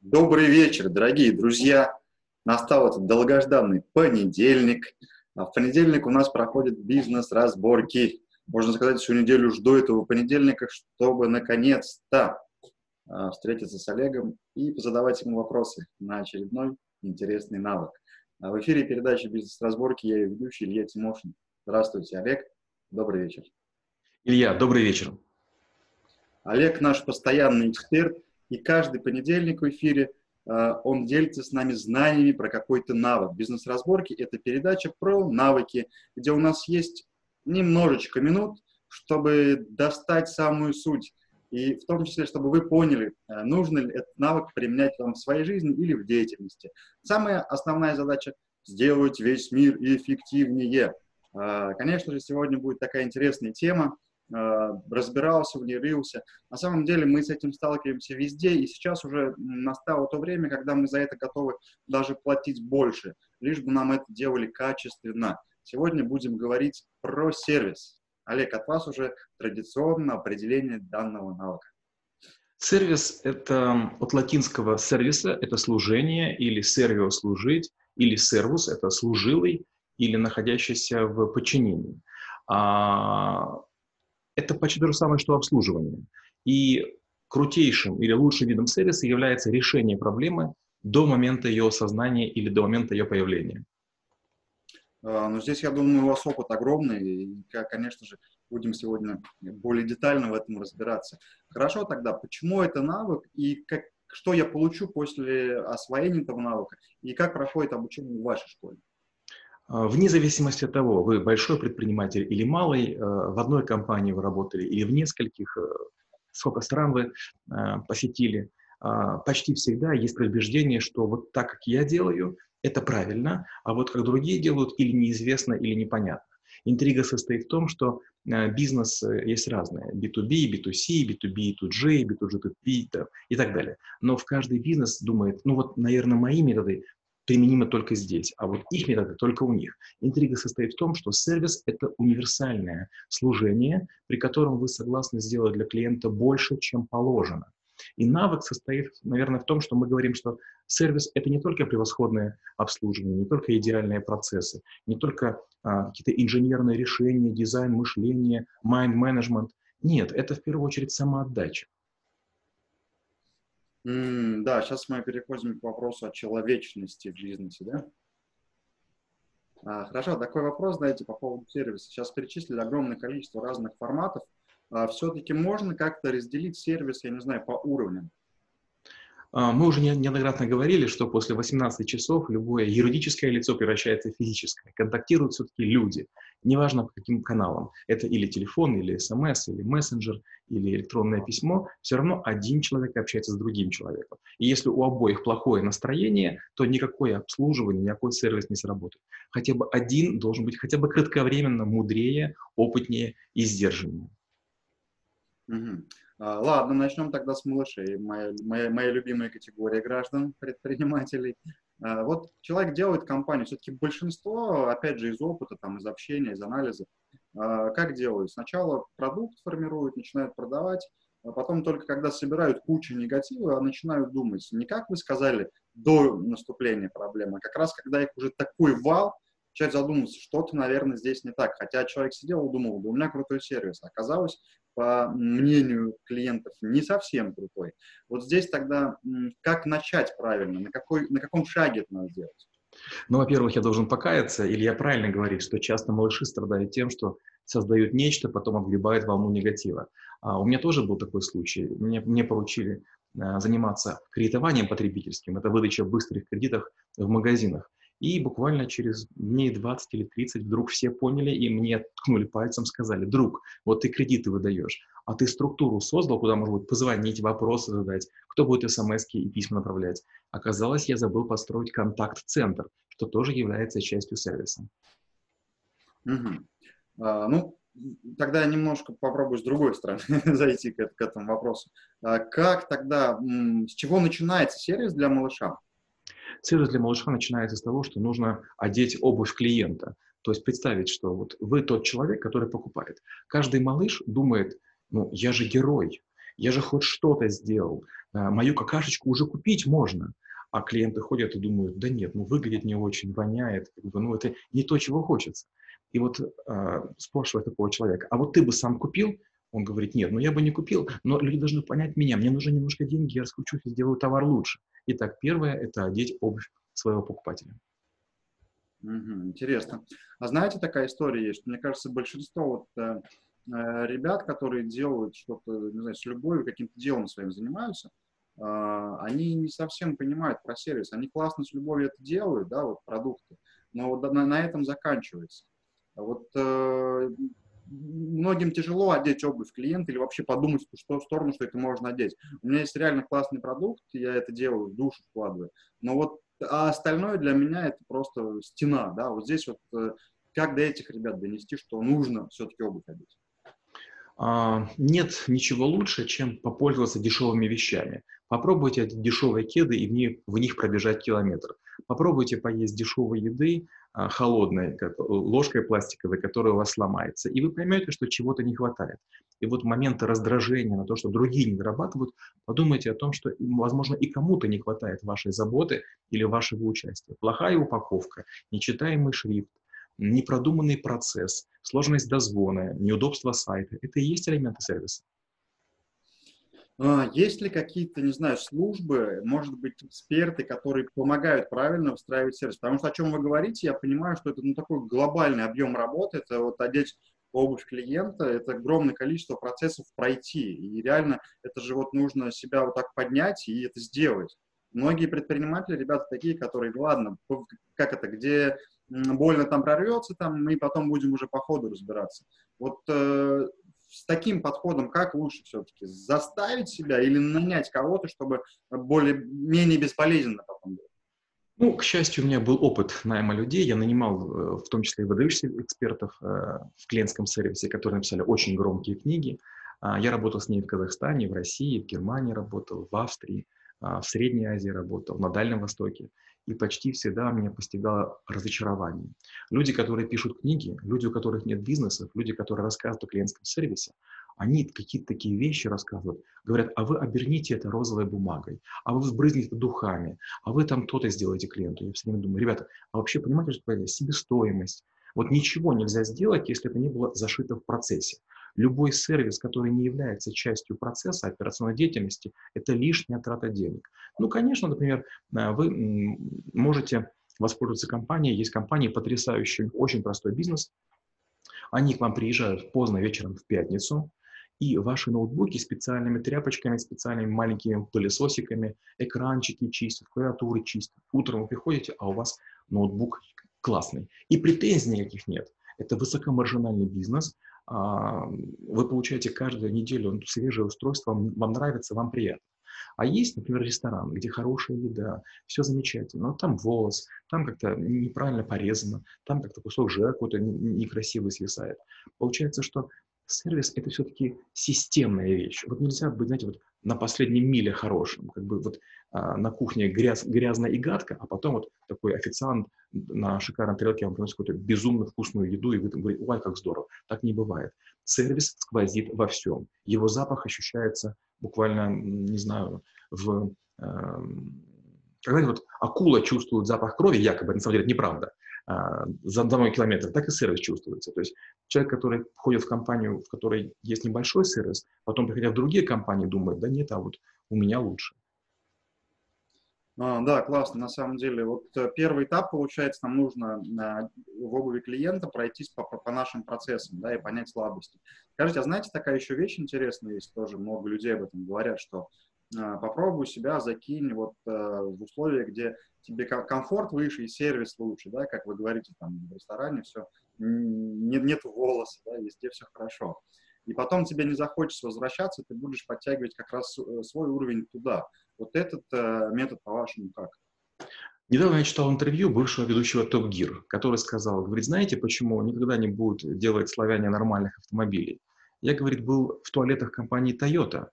Добрый вечер, дорогие друзья. Настал этот долгожданный понедельник. А в понедельник у нас проходят бизнес-разборки. Можно сказать, всю неделю жду этого понедельника, чтобы наконец-то а, встретиться с Олегом и задавать ему вопросы на очередной интересный навык. А в эфире передачи «Бизнес-разборки» я ведущий Илья Тимошин. Здравствуйте, Олег. Добрый вечер. Илья, добрый вечер. Олег наш постоянный эксперт, и каждый понедельник в эфире э, он делится с нами знаниями про какой-то навык. Бизнес-разборки – это передача про навыки, где у нас есть немножечко минут, чтобы достать самую суть. И в том числе, чтобы вы поняли, э, нужно ли этот навык применять вам в своей жизни или в деятельности. Самая основная задача – сделать весь мир эффективнее. Э, конечно же, сегодня будет такая интересная тема – разбирался в. На самом деле мы с этим сталкиваемся везде, и сейчас уже настало то время, когда мы за это готовы даже платить больше, лишь бы нам это делали качественно. Сегодня будем говорить про сервис. Олег, от вас уже традиционно определение данного навыка. Сервис — это от латинского сервиса, это служение, или сервио — служить, или сервус — это служилый, или находящийся в подчинении. А это почти то же самое, что обслуживание. И крутейшим или лучшим видом сервиса является решение проблемы до момента ее осознания или до момента ее появления. А, ну, здесь, я думаю, у вас опыт огромный, и, конечно же, будем сегодня более детально в этом разбираться. Хорошо тогда, почему это навык, и как, что я получу после освоения этого навыка, и как проходит обучение в вашей школе? А, вне зависимости от того, вы большой предприниматель или малый, э, в одной компании вы работали или в нескольких, э, сколько стран вы э, посетили, а, почти всегда есть предубеждение, что вот так, как я делаю, это правильно, а вот как другие делают, или неизвестно, или непонятно. Интрига состоит в том, что бизнес есть разные. B2B, B2C, B2B, B2G, B2G, и так далее. Но в каждый бизнес думает, ну вот, наверное, мои методы применимо только здесь, а вот их методы только у них. Интрига состоит в том, что сервис — это универсальное служение, при котором вы согласны сделать для клиента больше, чем положено. И навык состоит, наверное, в том, что мы говорим, что сервис — это не только превосходное обслуживание, не только идеальные процессы, не только а, какие-то инженерные решения, дизайн мышления, mind-management. Нет, это в первую очередь самоотдача. Mm, да, сейчас мы переходим к вопросу о человечности в бизнесе, да? А, хорошо, такой вопрос, знаете, по поводу сервиса. Сейчас перечислили огромное количество разных форматов. А, все-таки можно как-то разделить сервис, я не знаю, по уровням? А, мы уже неоднократно говорили, что после 18 часов любое юридическое лицо превращается в физическое. Контактируют все-таки люди, неважно по каким каналам. Это или телефон, или смс, или мессенджер, или электронное письмо. Все равно один человек общается с другим человеком. И если у обоих плохое настроение, то никакое обслуживание, никакой сервис не сработает. Хотя бы один должен быть хотя бы кратковременно мудрее, опытнее и сдержаннее. Угу. А, ладно, начнем тогда с малышей. Моя, любимая категория граждан, предпринимателей. А, вот человек делает компанию, все-таки большинство, опять же, из опыта, там, из общения, из анализа, а, как делают? Сначала продукт формируют, начинают продавать, а потом только когда собирают кучу негатива, начинают думать, не как вы сказали, до наступления проблемы, а как раз когда их уже такой вал, начать задумываться, что-то, наверное, здесь не так. Хотя человек сидел и думал, да у меня крутой сервис. Оказалось, по мнению клиентов, не совсем крутой. Вот здесь тогда как начать правильно, на, какой, на каком шаге это надо сделать? Ну, во-первых, я должен покаяться, или я правильно говорю, что часто малыши страдают тем, что создают нечто, потом отгребают волну негатива. А у меня тоже был такой случай. Мне, мне поручили а, заниматься кредитованием потребительским, это выдача быстрых кредитов в магазинах. И буквально через дней 20 или 30 вдруг все поняли и мне ткнули пальцем, сказали, друг, вот ты кредиты выдаешь, а ты структуру создал, куда можно будет позвонить, вопросы задать, кто будет смс и письма направлять. Оказалось, я забыл построить контакт-центр, что тоже является частью сервиса. Угу. А, ну, тогда немножко попробую с другой стороны зайти к, к этому вопросу. А как тогда, с чего начинается сервис для малыша? Сервис для малыша начинается с того, что нужно одеть обувь клиента. То есть представить, что вот вы тот человек, который покупает. Каждый малыш думает, ну, я же герой. Я же хоть что-то сделал. А, мою какашечку уже купить можно. А клиенты ходят и думают, да нет, ну выглядит не очень, воняет, ну это не то, чего хочется. И вот э, спрашивает такого человека, а вот ты бы сам купил? Он говорит, нет, ну я бы не купил, но люди должны понять меня, мне нужно немножко деньги, я раскручусь и сделаю товар лучше. Итак, первое – это одеть обувь своего покупателя. Угу, интересно. А знаете, такая история есть, мне кажется, большинство вот, э, э, ребят, которые делают что-то, не знаю, с любовью, каким-то делом своим занимаются, э, они не совсем понимают про сервис. Они классно с любовью это делают, да, вот продукты, но вот на, на этом заканчивается. Вот э, многим тяжело одеть обувь клиента или вообще подумать в ту сторону, что это можно одеть. У меня есть реально классный продукт, я это делаю, душу вкладываю. Но вот а остальное для меня это просто стена, да, вот здесь вот э, как до этих ребят донести, что нужно все-таки обувь одеть? А, нет ничего лучше, чем попользоваться дешевыми вещами. Попробуйте эти дешевые кеды и в них, в них пробежать километр. Попробуйте поесть дешевой еды, холодной, как, ложкой пластиковой, которая у вас сломается, и вы поймете, что чего-то не хватает. И вот моменты раздражения на то, что другие не дорабатывают, подумайте о том, что, возможно, и кому-то не хватает вашей заботы или вашего участия. Плохая упаковка, нечитаемый шрифт, непродуманный процесс, сложность дозвона, неудобство сайта – это и есть элементы сервиса. А, есть ли какие-то, не знаю, службы, может быть, эксперты, которые помогают правильно выстраивать сервис? Потому что о чем вы говорите, я понимаю, что это ну, такой глобальный объем работы, это вот одеть обувь клиента, это огромное количество процессов пройти. И реально это же вот нужно себя вот так поднять и это сделать. Многие предприниматели, ребята такие, которые, ладно, как это, где больно там прорвется, там мы потом будем уже по ходу разбираться. Вот э, с таким подходом как лучше все-таки? Заставить себя или нанять кого-то, чтобы более-менее бесполезно потом было? Ну, к счастью, у меня был опыт найма людей. Я нанимал э, в том числе и выдающихся экспертов э, в клиентском сервисе, которые написали очень громкие книги. А, я работал с ними в Казахстане, в России, в Германии работал, в Австрии, а, в Средней Азии работал, на Дальнем Востоке и почти всегда меня постигало разочарование. Люди, которые пишут книги, люди, у которых нет бизнесов, люди, которые рассказывают о клиентском сервисе, они какие-то такие вещи рассказывают. Говорят, а вы оберните это розовой бумагой, а вы взбрызните это духами, а вы там то-то сделаете клиенту. Я все время думаю, ребята, а вообще понимаете, что такое себестоимость? Вот ничего нельзя сделать, если это не было зашито в процессе. Любой сервис, который не является частью процесса операционной деятельности, это лишняя трата денег. Ну, конечно, например, э, вы можете воспользоваться компанией. Есть компании потрясающие, очень простой бизнес. Они к вам приезжают поздно вечером в пятницу, и ваши ноутбуки специальными тряпочками, специальными маленькими пылесосиками, экранчики чистят, клавиатуры чистят. Утром вы приходите, а у вас ноутбук классный. И претензий никаких нет. Это высокомаржинальный бизнес, вы получаете каждую неделю свежее устройство, вам нравится, вам приятно. А есть, например, ресторан, где хорошая еда, все замечательно, но там волос, там как-то неправильно порезано, там как-то кусок жира какой-то некрасивый свисает. Получается, что сервис – это все-таки системная вещь. Вот нельзя быть, знаете, вот на последней миле хорошим. Как бы вот а, на кухне гряз, грязно и гадко, а потом вот такой официант на шикарной тарелке вам приносит какую-то безумно вкусную еду, и вы говорите, ой, как здорово. Так не бывает. Сервис сквозит во всем. Его запах ощущается буквально, не знаю, в... Э, когда вот акула чувствует запах крови, якобы, на самом деле, это неправда, за, за мой километр, так и сервис чувствуется. То есть человек, который входит в компанию, в которой есть небольшой сервис, потом, приходя в другие компании, думает, да нет, а вот у меня лучше. А, да, классно, на самом деле. Вот э, первый этап, получается, нам нужно а, в обуви клиента пройтись по, по нашим процессам, да, и понять слабости. Скажите, а знаете, такая еще вещь интересная есть, тоже много людей об этом говорят, что а, попробуй себя закинь вот э, в условия, где тебе комфорт выше и сервис лучше, да, как вы говорите там в ресторане, все, нет, нет волоса, да, везде все хорошо. И потом тебе не захочется возвращаться, ты будешь подтягивать как раз э, свой уровень туда. Вот этот э, метод, по-вашему, как? Недавно я читал интервью бывшего ведущего Топ Гир, который сказал, говорит, знаете, почему никогда не будут делать славяне нормальных автомобилей? Я, говорит, был в туалетах компании Toyota,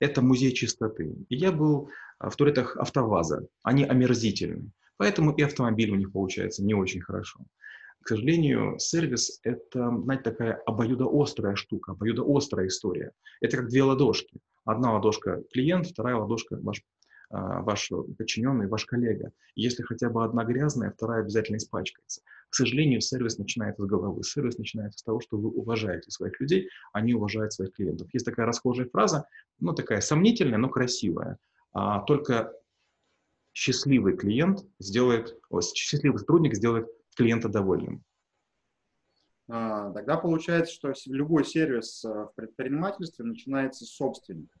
это музей чистоты. И я был а, в туалетах АвтоВАЗа. Они омерзительны. Поэтому и автомобиль у них получается не очень хорошо. К сожалению, сервис – это, знаете, такая обоюдоострая штука, обоюдоострая история. Это как две ладошки. Одна ладошка клиент, вторая ладошка ваш ваш подчиненный, ваш коллега. если хотя бы одна грязная, вторая обязательно испачкается. К сожалению, сервис начинается с головы. Сервис начинается с того, что вы уважаете своих людей, они уважают своих клиентов. Есть такая расхожая фраза, ну такая сомнительная, но красивая. А, только счастливый клиент сделает, о, счастливый сотрудник сделает клиента довольным. А, тогда получается, что любой сервис э, в предпринимательстве начинается с собственника.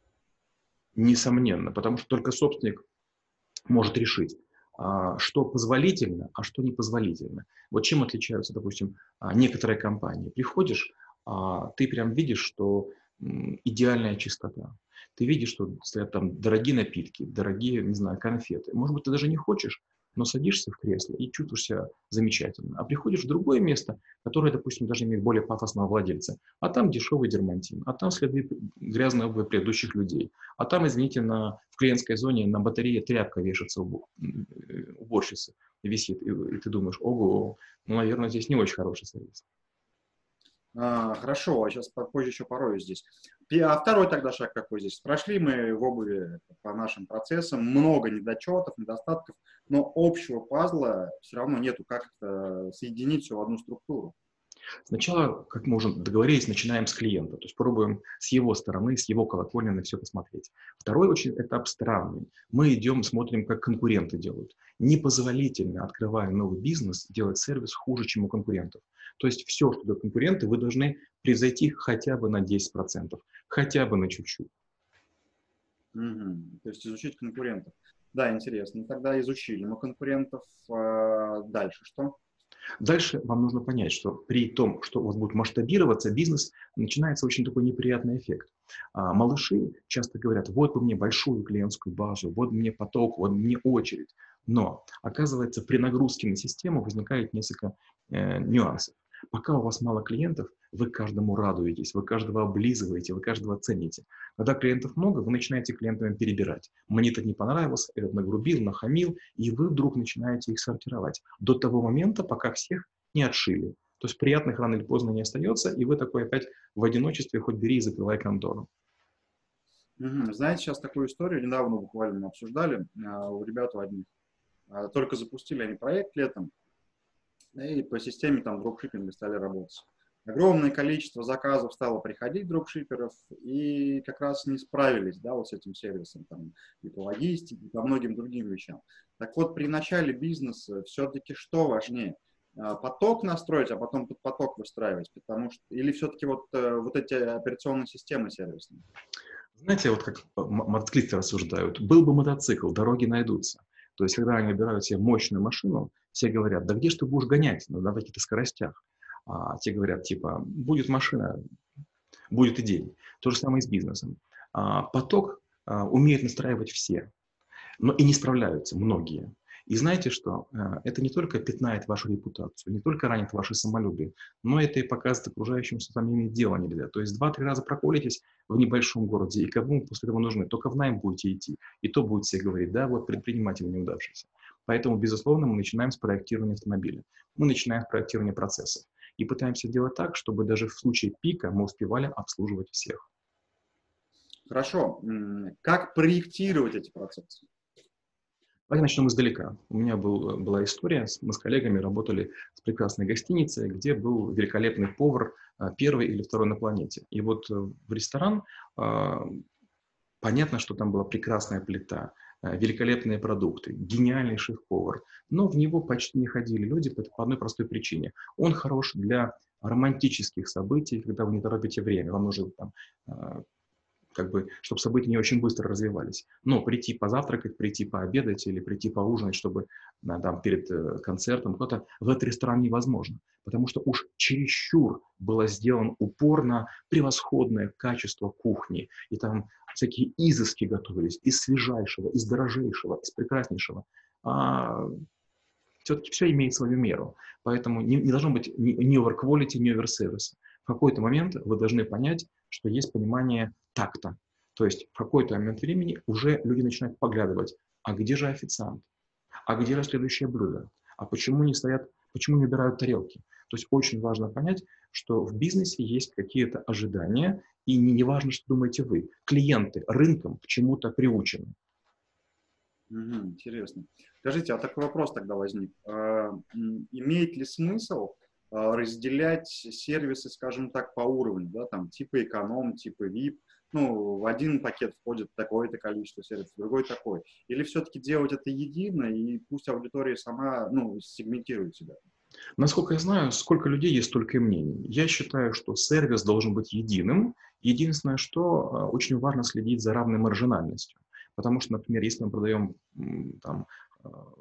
Несомненно, потому что только собственник может решить, а, что позволительно, а что непозволительно. Вот чем отличаются, допустим, а, некоторые компании. Приходишь, а, ты прям видишь, что идеальная чистота. Ты видишь, что стоят там дорогие напитки, дорогие, не знаю, конфеты. Может быть, ты даже не хочешь, но садишься в кресло и чувствуешь себя замечательно. А приходишь в другое место, которое, допустим, даже имеет более пафосного владельца, а там дешевый дермантин, а там следы грязной обуви предыдущих людей, а там, извините, на, в клиентской зоне на батарее тряпка вешается у уборщицы, висит, и, и ты думаешь, ого, ну, наверное, здесь не очень хороший сервис. А, хорошо, а сейчас позже еще порою здесь. А второй тогда шаг какой здесь? Прошли мы в обуви по нашим процессам, много недочетов, недостатков, но общего пазла все равно нету, как соединить все в одну структуру. Сначала, как мы уже договорились, начинаем с клиента, то есть пробуем с его стороны, с его колокольни на все посмотреть. Второй очень этап странный. Мы идем, смотрим, как конкуренты делают. Непозволительно, открывая новый бизнес, делать сервис хуже, чем у конкурентов. То есть все, что делают конкуренты, вы должны превзойти хотя бы на 10%, хотя бы на чуть-чуть. Угу. То есть изучить конкурентов. Да, интересно. Тогда изучили мы конкурентов. А дальше что? Дальше вам нужно понять, что при том, что у вас будет масштабироваться бизнес, начинается очень такой неприятный эффект. А, малыши часто говорят, вот бы мне большую клиентскую базу, вот мне поток, вот мне очередь. Но, оказывается, при нагрузке на систему возникает несколько э, нюансов. Пока у вас мало клиентов, вы каждому радуетесь, вы каждого облизываете, вы каждого цените. Когда клиентов много, вы начинаете клиентами перебирать. Мне это не понравилось, этот нагрубил, нахамил, и вы вдруг начинаете их сортировать. До того момента, пока всех не отшили. То есть приятных рано или поздно не остается, и вы такой опять в одиночестве хоть бери и закрывай контору. Знаете, сейчас такую историю недавно буквально мы обсуждали а, у ребят у одних. А, только запустили они проект летом, и по системе там дропшиппинга стали работать. Огромное количество заказов стало приходить дропшиперов, и как раз не справились, да, вот с этим сервисом, там, и по логистике, и по многим другим вещам. Так вот, при начале бизнеса все-таки что важнее? А, поток настроить, а потом под поток выстраивать, потому что, или все-таки вот, э, вот эти операционные системы сервисные? Знаете, вот как мотоциклисты рассуждают, был бы мотоцикл, дороги найдутся. То есть, когда они выбирают себе мощную машину, все говорят, да где же ты будешь гонять на, на каких-то скоростях? А те говорят, типа, будет машина, будет и день. То же самое и с бизнесом. А, поток а, умеют настраивать все, но и не справляются многие. И знаете что? А, это не только пятнает вашу репутацию, не только ранит ваше самолюбие, но это и показывает окружающим, что там иметь дело нельзя. То есть два-три раза проколитесь в небольшом городе, и кому после этого нужны? Только в найм будете идти. И то будут все говорить, да, вот предприниматель неудавшийся. Поэтому, безусловно, мы начинаем с проектирования автомобиля. Мы начинаем с проектирования процессов. И пытаемся делать так, чтобы даже в случае пика мы успевали обслуживать всех. Хорошо. Как проектировать эти процессы? Давайте начнем издалека. У меня был, была история, мы с коллегами работали с прекрасной гостиницей, где был великолепный повар, а, первый или второй на планете. И вот э, в ресторан, а, понятно, что там была прекрасная плита, Э, великолепные продукты, гениальный шеф-повар, но в него почти не ходили люди по, по одной простой причине. Он хорош для романтических событий, когда вы не торопите время, вам нужно там э, как бы, чтобы события не очень быстро развивались. Но прийти позавтракать, прийти пообедать или прийти поужинать, чтобы там, перед э, концертом кто-то в этот ресторан невозможно. Потому что уж чересчур было сделан упор на превосходное качество кухни. И там всякие изыски готовились из свежайшего, из дорожайшего, из прекраснейшего. А все-таки все имеет свою меру. Поэтому не, не должно быть ни, ни over quality, ни over service. Какой-то момент вы должны понять, что есть понимание такта. То есть в какой-то момент времени уже люди начинают поглядывать, а где же официант? А где же следующее блюдо? А почему не стоят, почему не убирают тарелки? То есть очень важно понять, что в бизнесе есть какие-то ожидания, И не, не важно, что думаете вы. Клиенты рынком к чему-то приучены. Угу, интересно. Скажите, а такой вопрос тогда возник. А, имеет ли смысл разделять сервисы, скажем так, по уровню, да, там, типа эконом, типа VIP, ну, в один пакет входит такое-то количество сервисов, в другой такой. Или все-таки делать это едино, и пусть аудитория сама, ну, сегментирует себя? Насколько я знаю, сколько людей есть, столько и мнений. Я считаю, что сервис должен быть единым. Единственное, что а, очень важно следить за равной маржинальностью. Потому что, например, если мы продаем там, а,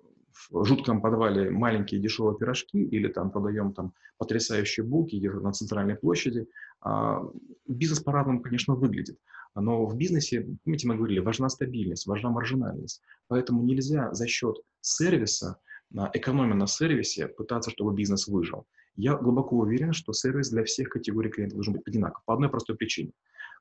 в жутком подвале маленькие дешевые пирожки или там продаем там потрясающие булки где-то на центральной площади, а, бизнес по-разному, конечно, выглядит. Но в бизнесе, помните, мы говорили, важна стабильность, важна маржинальность. Поэтому нельзя за счет сервиса, экономия на сервисе, пытаться, чтобы бизнес выжил. Я глубоко уверен, что сервис для всех категорий клиентов должен быть одинаков по одной простой причине.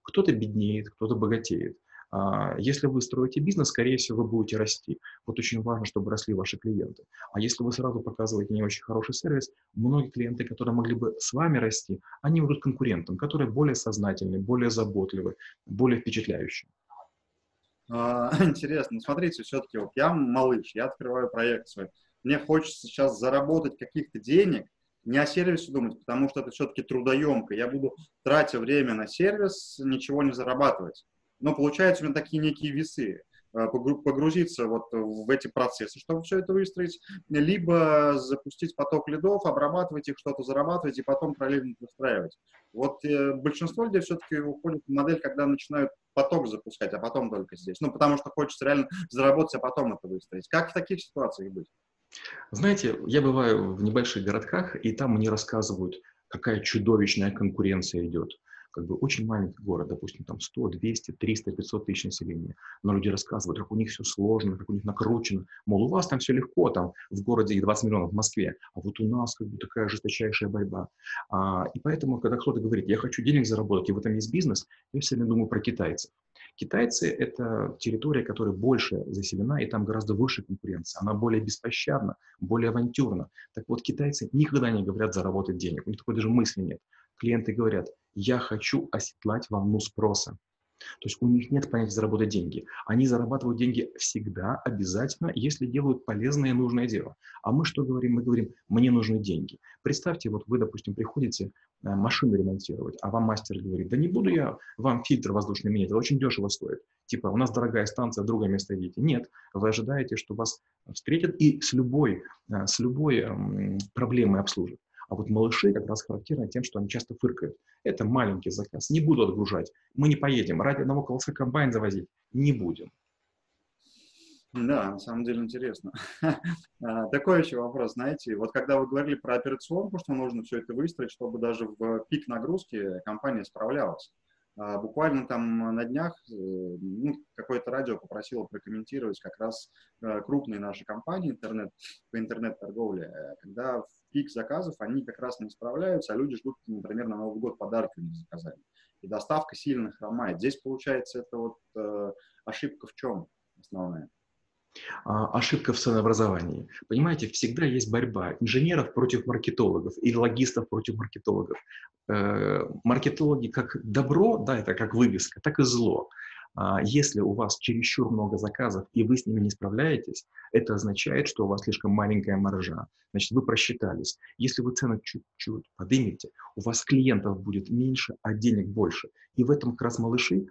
Кто-то беднеет, кто-то богатеет. А, если вы строите бизнес, скорее всего, вы будете расти. Вот очень важно, чтобы росли ваши клиенты. А если вы сразу показываете не очень хороший сервис, многие клиенты, которые могли бы с вами расти, они будут конкурентам, которые более сознательны, более заботливы, более впечатляющие. А, интересно. Смотрите, все-таки вот я малыш, я открываю проект свой. Мне хочется сейчас заработать каких-то денег, не о сервисе думать, потому что это все-таки трудоемко. Я буду, тратя время на сервис, ничего не зарабатывать но получаются у меня такие некие весы э, погрузиться вот в эти процессы, чтобы все это выстроить, либо запустить поток лидов, обрабатывать их, что-то зарабатывать и потом параллельно выстраивать. Вот э, большинство людей все-таки уходит в модель, когда начинают поток запускать, а потом только здесь. Ну, потому что хочется реально заработать, а потом это выстроить. Как в таких ситуациях быть? Знаете, я бываю в небольших городках, и там мне рассказывают, какая чудовищная конкуренция идет как бы очень маленький город, допустим, там 100, 200, 300, 500 тысяч населения. Но люди рассказывают, как у них все сложно, как у них накручено. Мол, у вас там все легко, там в городе их 20 миллионов в Москве, а вот у нас как бы такая жесточайшая борьба. А, и поэтому, когда кто-то говорит, я хочу денег заработать, и в этом есть бизнес, я все время думаю про китайцев. Китайцы – это территория, которая больше заселена, и там гораздо выше конкуренция. Она более беспощадна, более авантюрна. Так вот, китайцы никогда не говорят заработать денег. У них такой даже мысли нет. Клиенты говорят, я хочу оседлать волну спроса. То есть у них нет понятия заработать деньги. Они зарабатывают деньги всегда, обязательно, если делают полезное и нужное дело. А мы что говорим? Мы говорим, мне нужны деньги. Представьте, вот вы, допустим, приходите э, машину ремонтировать, а вам мастер говорит, да не буду я вам фильтр воздушный менять, это очень дешево стоит. Типа, у нас дорогая станция, другое место идите. Нет, вы ожидаете, что вас встретят и с любой, э, с любой проблемой обслужат. А вот малыши как раз характерны тем, что они часто фыркают. Это маленький заказ, не буду отгружать. Мы не поедем, ради одного колоса комбайн завозить не будем. Да, на самом деле интересно. А, такой еще вопрос, знаете, вот когда вы говорили про операционку, что нужно все это выстроить, чтобы даже в пик нагрузки компания справлялась. А, буквально там на днях э, ну, какое-то радио попросило прокомментировать как раз э, крупные наши компании интернет, по интернет-торговле, э, когда в пик заказов, они как раз не справляются, а люди ждут, например, на Новый год подарки у них заказали. И доставка сильно хромает. Здесь, получается, это вот ошибка в чем основная? А, ошибка в ценообразовании. Понимаете, всегда есть борьба инженеров против маркетологов и логистов против маркетологов. Э, маркетологи как добро, да, это как вывеска, так и зло. А, если у вас чересчур много заказов, и вы с ними не справляетесь, это означает, что у вас слишком маленькая маржа. Значит, вы просчитались. Если вы цену чуть-чуть поднимете, у вас клиентов будет меньше, а денег больше. И в этом как раз малыши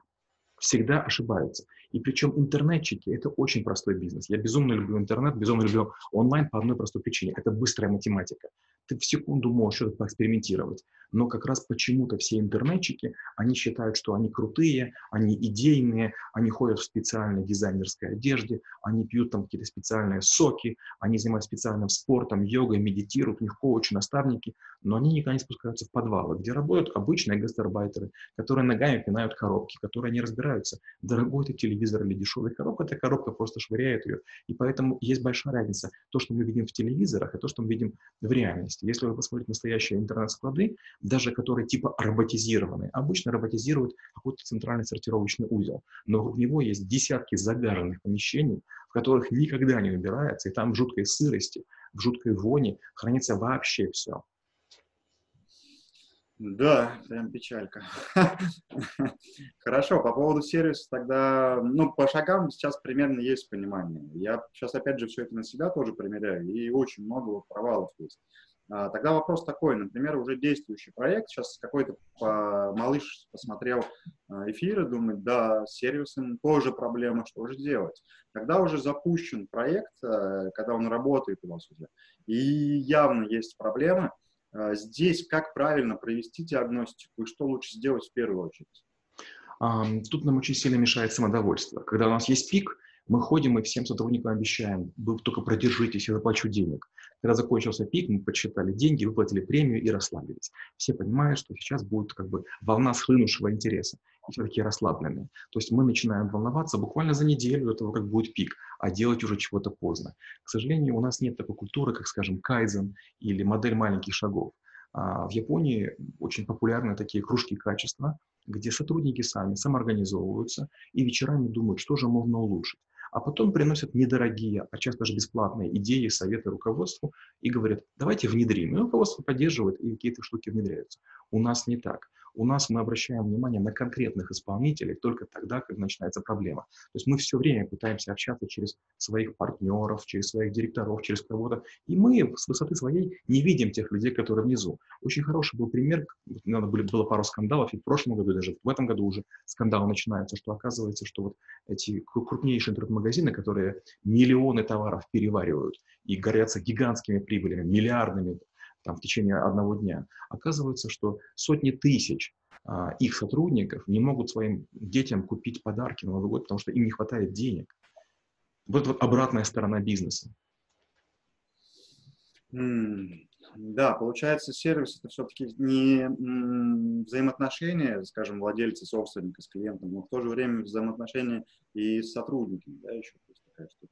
всегда ошибаются. И причем интернетчики – это очень простой бизнес. Я безумно люблю интернет, безумно люблю онлайн по одной простой причине. Это быстрая математика. Ты в секунду можешь что-то поэкспериментировать. Но как раз почему-то все интернетчики, они считают, что они крутые, они идейные, они ходят в специальной дизайнерской одежде, они пьют там какие-то специальные соки, они занимаются специальным спортом, йогой, медитируют, у них коучи, наставники, но они никогда не спускаются в подвалы, где работают обычные гастарбайтеры, которые ногами пинают коробки, которые не разбираются, дорогой это телевизор или дешевая коробка, эта коробка просто швыряет ее. И поэтому есть большая разница. То, что мы видим в телевизорах, и то, что мы видим в реальности. Если вы посмотрите настоящие интернет-склады, даже которые типа роботизированы. Обычно роботизируют какой-то центральный сортировочный узел, но в него есть десятки загаженных помещений, в которых никогда не убирается, и там в жуткой сырости, в жуткой воне хранится вообще все. Да, прям печалька. Хорошо, по поводу сервиса тогда, ну, по шагам сейчас примерно есть понимание. Я сейчас, опять же, все это на себя тоже примеряю, и очень много провалов есть. А, тогда вопрос такой, например, уже действующий проект, сейчас какой-то малыш посмотрел а, эфиры, думает, да, с сервисом тоже проблема, что же делать? Когда уже запущен проект, а, когда он работает у вас уже, и явно есть проблемы, здесь как правильно провести диагностику и что лучше сделать в первую очередь? Тут нам очень сильно мешает самодовольство. Когда у нас есть пик, мы ходим и всем сотрудникам обещаем, вы только продержитесь, я заплачу денег. Когда закончился пик, мы подсчитали деньги, выплатили премию и расслабились. Все понимают, что сейчас будет как бы волна схлынувшего интереса. Все такие расслабленные. То есть мы начинаем волноваться буквально за неделю до того, как будет пик, а делать уже чего-то поздно. К сожалению, у нас нет такой культуры, как, скажем, кайзен или модель маленьких шагов. А в Японии очень популярны такие кружки качества, где сотрудники сами самоорганизовываются и вечерами думают, что же можно улучшить а потом приносят недорогие, а часто даже бесплатные идеи, советы руководству и говорят, давайте внедрим. И руководство поддерживает, и какие-то штуки внедряются. У нас не так. У нас мы обращаем внимание на конкретных исполнителей только тогда, когда начинается проблема. То есть мы все время пытаемся общаться через своих партнеров, через своих директоров, через кого-то. И мы с высоты своей не видим тех людей, которые внизу. Очень хороший был пример, надо было, было пару скандалов, и в прошлом году, даже в этом году уже скандалы начинаются, что оказывается, что вот эти крупнейшие интернет-магазины, которые миллионы товаров переваривают и горятся гигантскими прибылями, миллиардными там, в течение одного дня. Оказывается, что сотни тысяч а, их сотрудников не могут своим детям купить подарки на Новый год, потому что им не хватает денег. Вот, вот обратная сторона бизнеса. Mm, да, получается, сервис это все-таки не м, взаимоотношения, скажем, владельца, собственника с клиентом, но в то же время взаимоотношения и с сотрудниками, да, еще такая штука.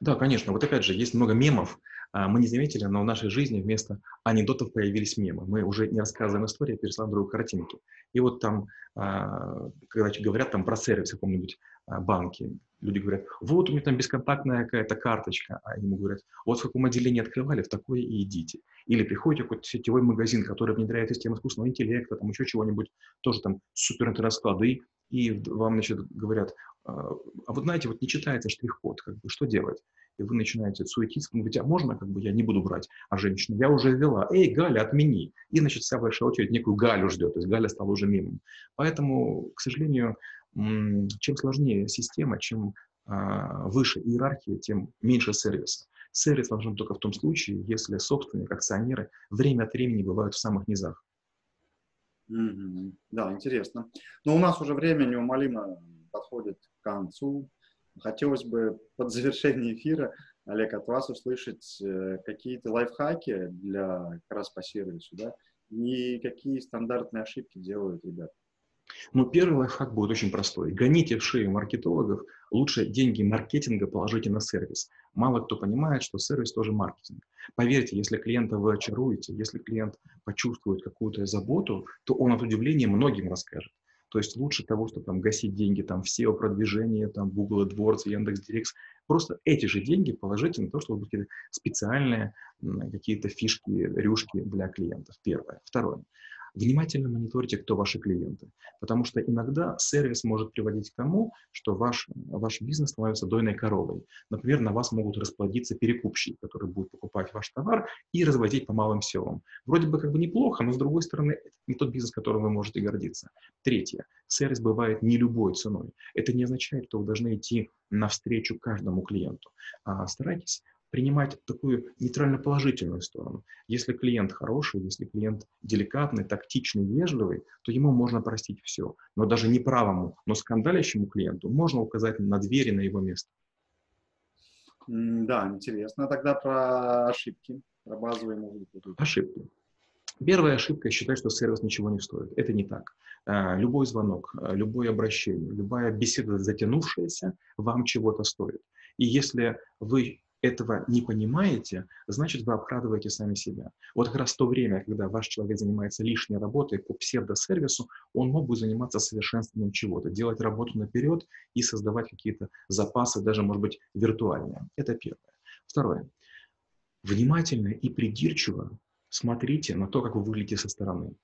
Да, конечно. Вот опять же, есть много мемов. А, мы не заметили, но в нашей жизни вместо анекдотов появились мемы. Мы уже не рассказываем историю, а другую картинки. И вот там, а, когда говорят там про сервис в каком-нибудь а, банке, люди говорят, вот у меня там бесконтактная какая-то карточка, а ему говорят, вот в каком отделении открывали, в такое и идите. Или приходите в какой-то сетевой магазин, который внедряет систему искусственного интеллекта, там еще чего-нибудь, тоже там супер интернет-склады, и вам, значит, говорят, а вот знаете, вот не читается штрих-код, как бы, что делать? И вы начинаете суетиться, говорите, а можно, как бы, я не буду брать, а женщина, я уже ввела, эй, Галя, отмени. И, значит, вся большая очередь некую Галю ждет, то есть Галя стала уже мимом. Поэтому, к сожалению, чем сложнее система, чем а, выше иерархия, тем меньше сервиса. Сервис важен только в том случае, если собственники, акционеры время от времени бывают в самых низах. Mm-hmm. Да, интересно. Но у нас уже время неумолимо подходит к концу. Хотелось бы под завершение эфира, Олег, от вас услышать э, какие-то лайфхаки для как раз по сервису, да, и какие стандартные ошибки делают ребята. Ну, первый лайфхак будет очень простой. Гоните в шею маркетологов, лучше деньги маркетинга положите на сервис. Мало кто понимает, что сервис тоже маркетинг. Поверьте, если клиента вы очаруете, если клиент почувствует какую-то заботу, то он от удивления многим расскажет. То есть лучше того, чтобы там гасить деньги там, в SEO-продвижение, там, Google AdWords, Яндекс.Директ, просто эти же деньги положите на то, чтобы какие-то специальные какие-то фишки, рюшки для клиентов. Первое. Второе. Внимательно мониторьте, кто ваши клиенты, потому что иногда сервис может приводить к тому, что ваш, ваш бизнес становится дойной коровой. Например, на вас могут расплодиться перекупщики, которые будут покупать ваш товар и разводить по малым селам. Вроде бы как бы неплохо, но с другой стороны, это не тот бизнес, которым вы можете гордиться. Третье. Сервис бывает не любой ценой. Это не означает, что вы должны идти навстречу каждому клиенту. А старайтесь принимать такую нейтрально-положительную сторону. Если клиент хороший, если клиент деликатный, тактичный, вежливый, то ему можно простить все. Но даже неправому, но скандалящему клиенту можно указать на двери на его место. Да, интересно. Тогда про ошибки, про базовые могут Ошибки. Первая ошибка – считать, что сервис ничего не стоит. Это не так. А, любой звонок, а, любое обращение, любая беседа затянувшаяся вам чего-то стоит. И если вы этого не понимаете, значит, вы обкрадываете сами себя. Вот как раз то время, когда ваш человек занимается лишней работой по псевдосервису, он мог бы заниматься совершенствованием чего-то, делать работу наперед и создавать какие-то запасы, даже, может быть, виртуальные. Это первое. Второе. Внимательно и придирчиво смотрите на то, как вы выглядите со стороны.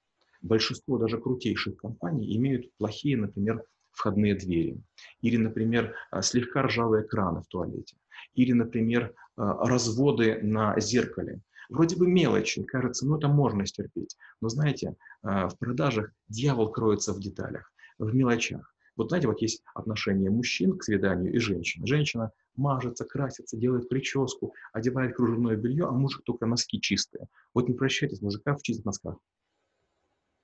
Большинство даже крутейших компаний имеют плохие, например, входные двери, или, например, а, слегка ржавые краны в туалете, или, например, а, разводы на зеркале. Вроде бы мелочи, кажется, ну это можно стерпеть. Но знаете, а, в продажах дьявол кроется в деталях, в мелочах. Вот знаете, вот есть отношение мужчин к свиданию и женщин. Женщина мажется, красится, делает прическу, одевает кружевное белье, а мужик только носки чистые. Вот не прощайтесь, мужика в чистых носках.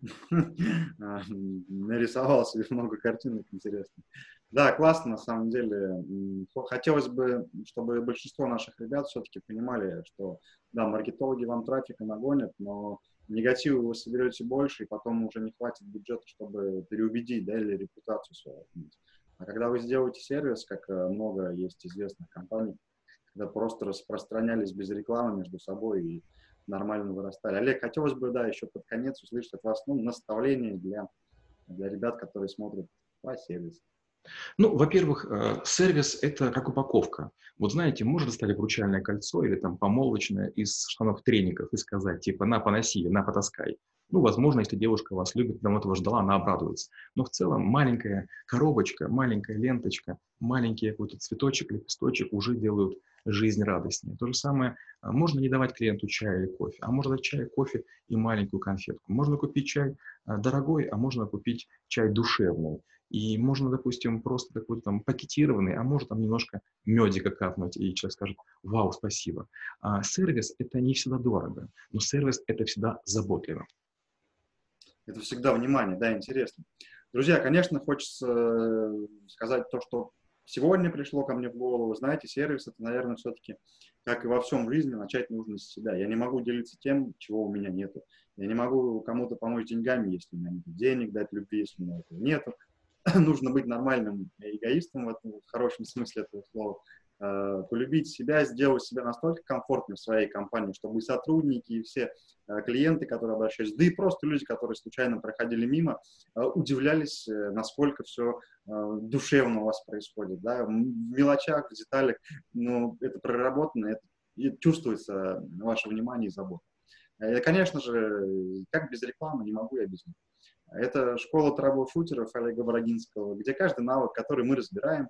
А, нарисовал себе много картинок интересных. Да, классно, на самом деле. Хотелось бы, чтобы большинство наших ребят все-таки понимали, что, да, маркетологи вам трафика нагонят, но негатива вы соберете больше, и потом уже не хватит бюджета, чтобы переубедить, да, или репутацию свою А когда вы сделаете сервис, как э, много есть известных компаний, когда просто распространялись без рекламы между собой и нормально вырастали. Олег, хотелось бы, да, еще под конец услышать от вас ну, наставление для, для ребят, которые смотрят ваш сервис. Ну, во-первых, э, сервис – это как упаковка. Вот знаете, можно достать обручальное кольцо или там помолвочное из штанов треников и сказать, типа, на, поноси, на, потаскай. Ну, возможно, если девушка вас любит, давно этого ждала, она обрадуется. Но в целом маленькая коробочка, маленькая ленточка, маленький какой-то цветочек, лепесточек уже делают жизнь радостнее. То же самое, а, можно не давать клиенту чай или кофе, а можно дать чай, кофе и маленькую конфетку. Можно купить чай а, дорогой, а можно купить чай душевный. И можно, допустим, просто такой там пакетированный, а может там немножко медика капнуть, и человек скажет, вау, спасибо. А сервис – это не всегда дорого, но сервис – это всегда заботливо. Это всегда внимание, да, интересно. Друзья, конечно, хочется э, сказать то, что сегодня пришло ко мне в голову, знаете, сервис это, наверное, все-таки, как и во всем в жизни, начать нужно с себя. Я не могу делиться тем, чего у меня нету. Я не могу кому-то помочь деньгами, если у меня нет денег, дать любви, если у меня этого нету. нужно быть нормальным эгоистом в, этом, в хорошем смысле этого слова. Э, полюбить себя, сделать себя настолько комфортным в своей компании, чтобы и сотрудники, и все э, клиенты, которые обращались, да и просто люди, которые случайно проходили мимо, э, удивлялись, насколько все душевно у вас происходит. Да? В мелочах, в деталях, но это проработано, это и чувствуется ваше внимание и забота. И, конечно же, как без рекламы, не могу я без них. Это школа трэбл-шутеров Олега Брагинского, где каждый навык, который мы разбираем,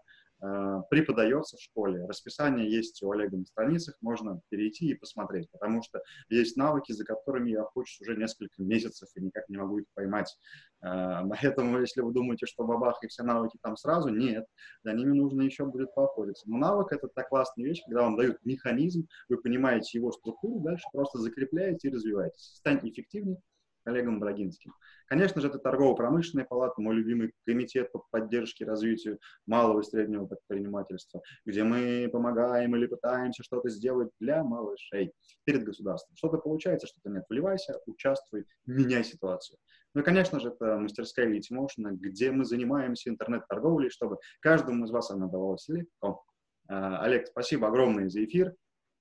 преподается в школе. Расписание есть у Олега на страницах, можно перейти и посмотреть, потому что есть навыки, за которыми я хочу уже несколько месяцев и никак не могу их поймать. Э, поэтому, если вы думаете, что бабах и все навыки там сразу, нет, за ними нужно еще будет поохотиться. Но навык — это так классная вещь, когда вам дают механизм, вы понимаете его структуру, дальше просто закрепляете и развиваетесь. Стань эффективнее, Олегом Брагинским. Конечно же, это торгово-промышленная палата, мой любимый комитет по поддержке и развитию малого и среднего предпринимательства, где мы помогаем или пытаемся что-то сделать для малышей перед государством. Что-то получается, что-то нет. Вливайся, участвуй, меняй ситуацию. Ну и, конечно же, это мастерская Motion, где мы занимаемся интернет-торговлей, чтобы каждому из вас она давалась легко. А, Олег, спасибо огромное за эфир.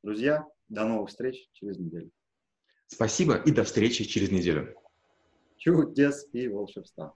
Друзья, до новых встреч через неделю. Спасибо и до встречи через неделю. Чудес и волшебства.